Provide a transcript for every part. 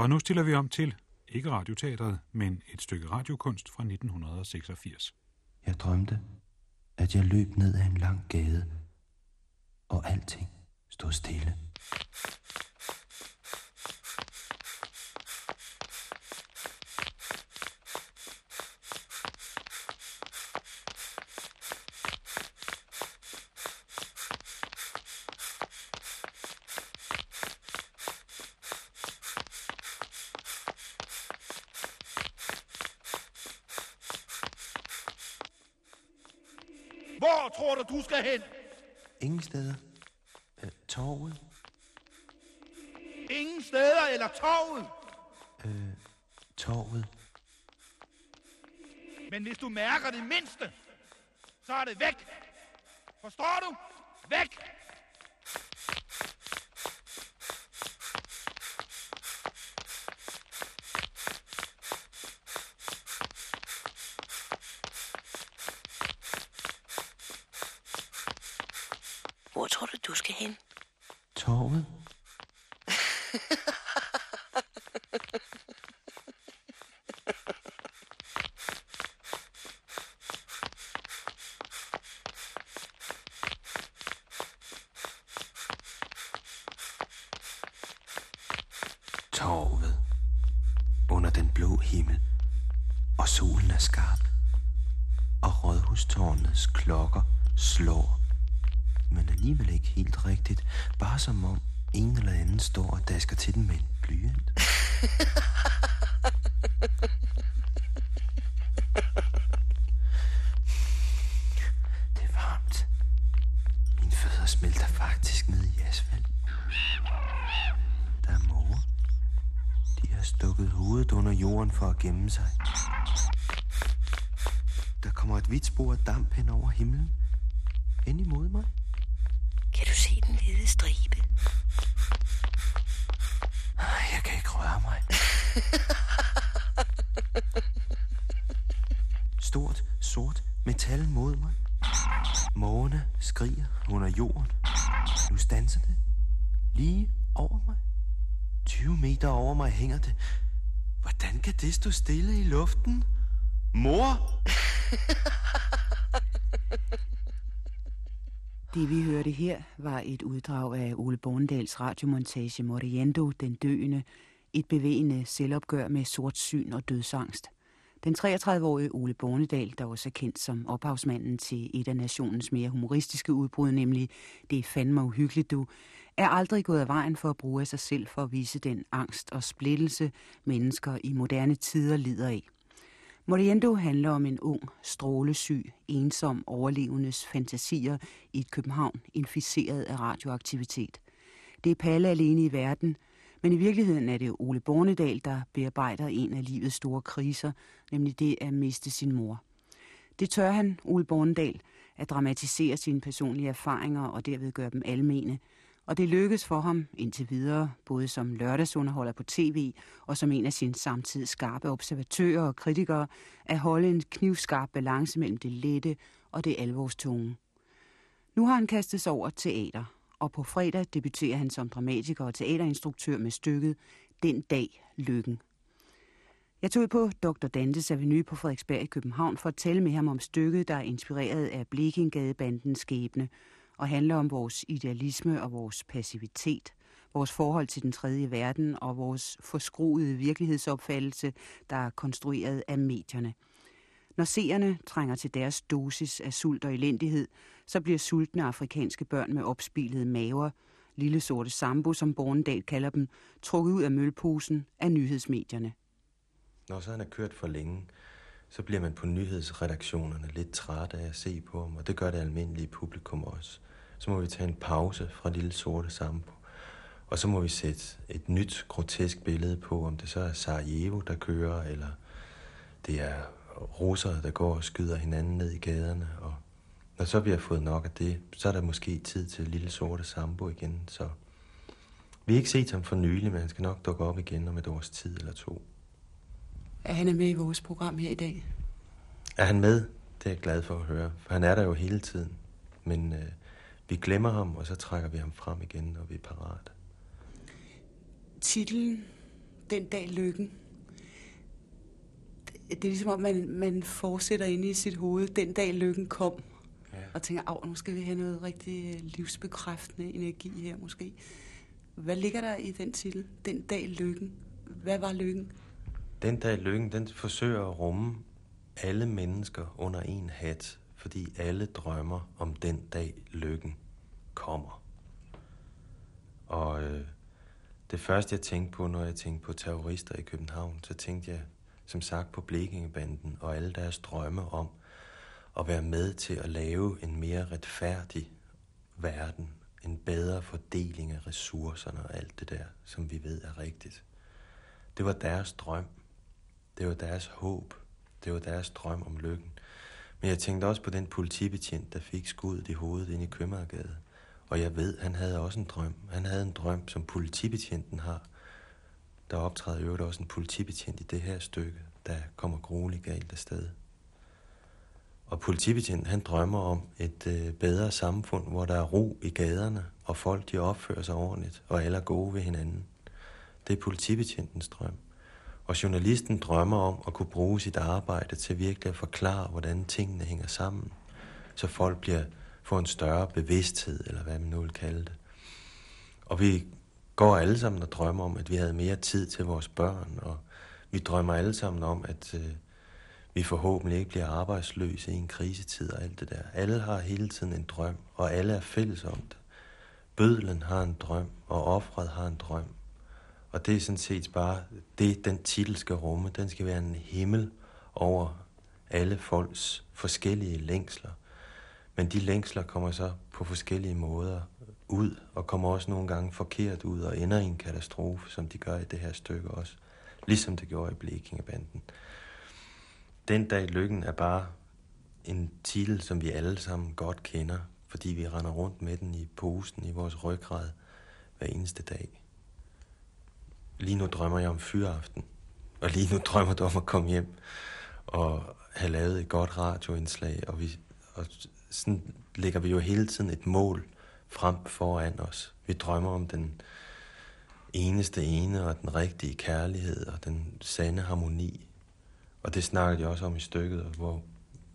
Og nu stiller vi om til, ikke radioteatret, men et stykke radiokunst fra 1986. Jeg drømte, at jeg løb ned ad en lang gade, og alting stod stille. Hvor tror du, du skal hen? Ingen steder. Øh, torvet. Ingen steder eller torvet. Øh, torvet. Men hvis du mærker det mindste, så er det væk. Forstår du? Væk! Tror du, du skal hen? Torvet. Torvet. Under den blå himmel. Og solen er skarp. Og rådhustårnets klokker slår. Alligevel ikke helt rigtigt. Bare som om en eller anden står og dasker til den med en blyant. Det er varmt. Mine fødder smelter faktisk ned i asfalt. Der er måger. De har stukket hovedet under jorden for at gemme sig. Der kommer et hvidt spor af damp hen over himlen. Hen imod mig. Den hvide stribe? Jeg kan ikke røre mig. Stort, sort metal mod mig. Mågerne skriger under jorden. Nu stanser det. Lige over mig. 20 meter over mig hænger det. Hvordan kan det stå stille i luften? Mor! Det vi hørte her var et uddrag af Ole Borndals radiomontage Moriendo, den døende, et bevægende selvopgør med sort syn og dødsangst. Den 33-årige Ole Bornedal, der også er kendt som ophavsmanden til et af nationens mere humoristiske udbrud, nemlig Det er fandme uhyggeligt du, er aldrig gået af vejen for at bruge af sig selv for at vise den angst og splittelse, mennesker i moderne tider lider af. Moriendo handler om en ung, strålesyg, ensom overlevendes fantasier i et København inficeret af radioaktivitet. Det er Palle alene i verden, men i virkeligheden er det Ole Bornedal, der bearbejder en af livets store kriser, nemlig det at miste sin mor. Det tør han, Ole Bornedal, at dramatisere sine personlige erfaringer og derved gøre dem almene, og det lykkes for ham indtil videre, både som lørdagsunderholder på tv og som en af sine samtids skarpe observatører og kritikere, at holde en knivskarp balance mellem det lette og det alvorstunge. Nu har han kastet sig over teater, og på fredag debuterer han som dramatiker og teaterinstruktør med stykket Den dag lykken. Jeg tog på Dr. Dantes Avenue på Frederiksberg i København for at tale med ham om stykket, der er inspireret af Blekingadebandens skæbne, og handler om vores idealisme og vores passivitet, vores forhold til den tredje verden og vores forskruede virkelighedsopfattelse, der er konstrueret af medierne. Når seerne trænger til deres dosis af sult og elendighed, så bliver sultne afrikanske børn med opspilede maver, lille sorte sambo, som Bornedal kalder dem, trukket ud af mølposen af nyhedsmedierne. Når så han er kørt for længe, så bliver man på nyhedsredaktionerne lidt træt af at se på ham, og det gør det almindelige publikum også. Så må vi tage en pause fra Lille Sorte Sambo, og så må vi sætte et nyt, grotesk billede på, om det så er Sarajevo, der kører, eller det er russere, der går og skyder hinanden ned i gaderne, og når så vi har fået nok af det, så er der måske tid til Lille Sorte Sambo igen, så vi har ikke set ham for nylig, men han skal nok dukke op igen om et års tid eller to. Er han er med i vores program her i dag? Er han med? Det er jeg glad for at høre, for han er der jo hele tiden. Men øh, vi glemmer ham, og så trækker vi ham frem igen, når vi er parat. Titlen den dag lykken. Det, er ligesom om, man, man fortsætter inde i sit hoved, den dag lykken kom. Ja. Og tænker, at nu skal vi have noget rigtig øh, livsbekræftende energi her måske. Hvad ligger der i den titel? Den dag lykken. Hvad var lykken? Den der lykken, den forsøger at rumme alle mennesker under en hat, fordi alle drømmer om den dag lykken kommer. Og øh, det første, jeg tænkte på, når jeg tænkte på terrorister i København, så tænkte jeg som sagt på Blekingebanden og alle deres drømme om at være med til at lave en mere retfærdig verden, en bedre fordeling af ressourcerne og alt det der, som vi ved er rigtigt. Det var deres drøm. Det var deres håb. Det var deres drøm om lykken. Men jeg tænkte også på den politibetjent, der fik skuddet i hovedet ind i Købmagergade. Og jeg ved, han havde også en drøm. Han havde en drøm, som politibetjenten har. Der optræder jo også en politibetjent i det her stykke, der kommer grueligt galt afsted. Og politibetjenten, han drømmer om et øh, bedre samfund, hvor der er ro i gaderne, og folk de opfører sig ordentligt, og alle er gode ved hinanden. Det er politibetjentens drøm. Og journalisten drømmer om at kunne bruge sit arbejde til virkelig at forklare, hvordan tingene hænger sammen, så folk bliver får en større bevidsthed, eller hvad man nu vil kalde det. Og vi går alle sammen og drømmer om, at vi havde mere tid til vores børn, og vi drømmer alle sammen om, at øh, vi forhåbentlig ikke bliver arbejdsløse i en krisetid og alt det der. Alle har hele tiden en drøm, og alle er fælles om det. Bødlen har en drøm, og offret har en drøm. Og det er sådan set bare det, den titel skal rumme. Den skal være en himmel over alle folks forskellige længsler. Men de længsler kommer så på forskellige måder ud, og kommer også nogle gange forkert ud og ender i en katastrofe, som de gør i det her stykke også. Ligesom det gjorde i Blekingebanden. Den dag lykken er bare en titel, som vi alle sammen godt kender, fordi vi render rundt med den i posen i vores ryggrad hver eneste dag. Lige nu drømmer jeg om fyraften, og lige nu drømmer du om at komme hjem og have lavet et godt radioindslag, og, vi, og sådan lægger vi jo hele tiden et mål frem foran os. Vi drømmer om den eneste ene og den rigtige kærlighed og den sande harmoni. Og det snakker de også om i stykket, hvor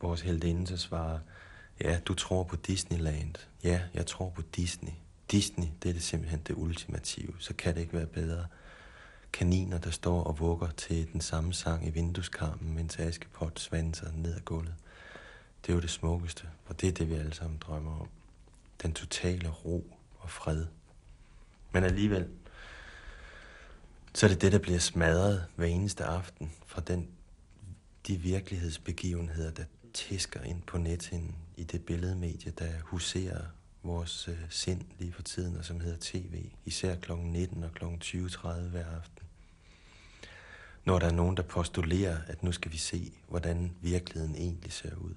vores heldinde så svarer, ja, du tror på Disneyland. Ja, jeg tror på Disney. Disney, det er det simpelthen det ultimative. Så kan det ikke være bedre. Kaniner, der står og vugger til den samme sang i vindueskarmen, mens Askepot svanser ned ad gulvet. Det er jo det smukkeste, og det er det, vi alle sammen drømmer om. Den totale ro og fred. Men alligevel, så er det det, der bliver smadret hver eneste aften fra den, de virkelighedsbegivenheder, der tæsker ind på nethinden i det billedmedie, der huserer vores øh, sind lige for tiden, og som hedder tv, især kl. 19 og kl. 20.30 hver aften. Når der er nogen, der postulerer, at nu skal vi se, hvordan virkeligheden egentlig ser ud.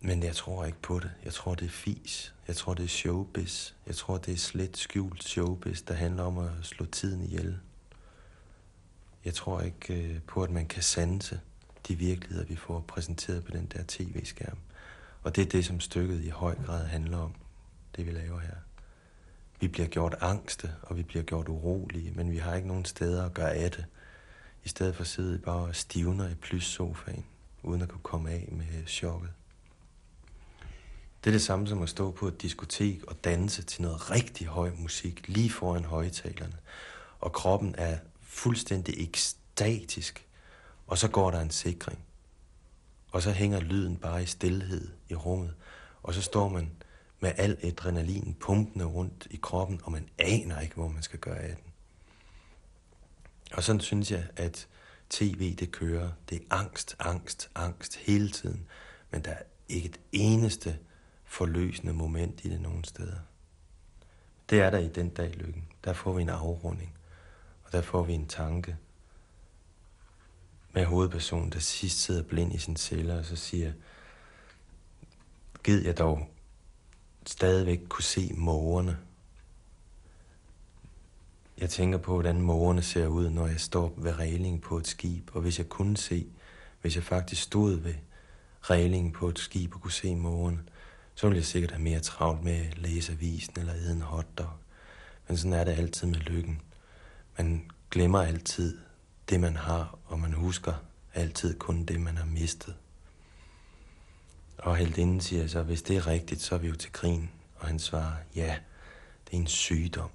Men jeg tror ikke på det. Jeg tror, det er fis. Jeg tror, det er showbiz. Jeg tror, det er slet skjult showbiz, der handler om at slå tiden ihjel. Jeg tror ikke øh, på, at man kan sanse de virkeligheder, vi får præsenteret på den der tv-skærm. Og det er det, som stykket i høj grad handler om, det vi laver her. Vi bliver gjort angste, og vi bliver gjort urolige, men vi har ikke nogen steder at gøre af det. I stedet for sidder sidde bare og stivner i plyssofaen, uden at kunne komme af med chokket. Det er det samme som at stå på et diskotek og danse til noget rigtig høj musik lige foran højtalerne. Og kroppen er fuldstændig ekstatisk. Og så går der en sikring. Og så hænger lyden bare i stillhed i rummet. Og så står man med al adrenalin pumpende rundt i kroppen, og man aner ikke, hvor man skal gøre af den. Og sådan synes jeg, at tv det kører. Det er angst, angst, angst hele tiden. Men der er ikke et eneste forløsende moment i det nogen steder. Det er der i den dag lykken. Der får vi en afrunding, og der får vi en tanke med hovedpersonen, der sidst sidder blind i sin celle, og så siger, Gid jeg dog stadigvæk kunne se mågerne. Jeg tænker på, hvordan mågerne ser ud, når jeg står ved reglingen på et skib, og hvis jeg kunne se, hvis jeg faktisk stod ved reglingen på et skib og kunne se mågerne, så ville jeg sikkert have mere travlt med at læse avisen eller æde en hotdog. Men sådan er det altid med lykken. Man glemmer altid det, man har, og man husker altid kun det, man har mistet. Og heldinden siger så, hvis det er rigtigt, så er vi jo til grin. Og han svarer, ja, det er en sygdom.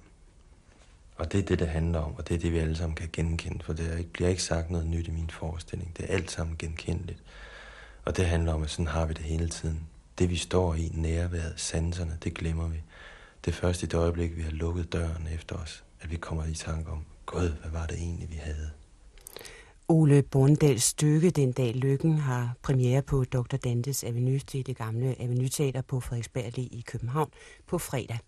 Og det er det, det handler om, og det er det, vi alle sammen kan genkende, for der bliver ikke sagt noget nyt i min forestilling. Det er alt sammen genkendeligt. Og det handler om, at sådan har vi det hele tiden. Det, vi står i, nærværet, sanserne, det glemmer vi. Det er først i det øjeblik, vi har lukket døren efter os, at vi kommer i tanke om, Gud, hvad var det egentlig, vi havde? Ole Borndals stykke Den dag lykken har premiere på Dr. Dantes Avenue til det gamle Avenue Teater på Frederiksberg i København på fredag.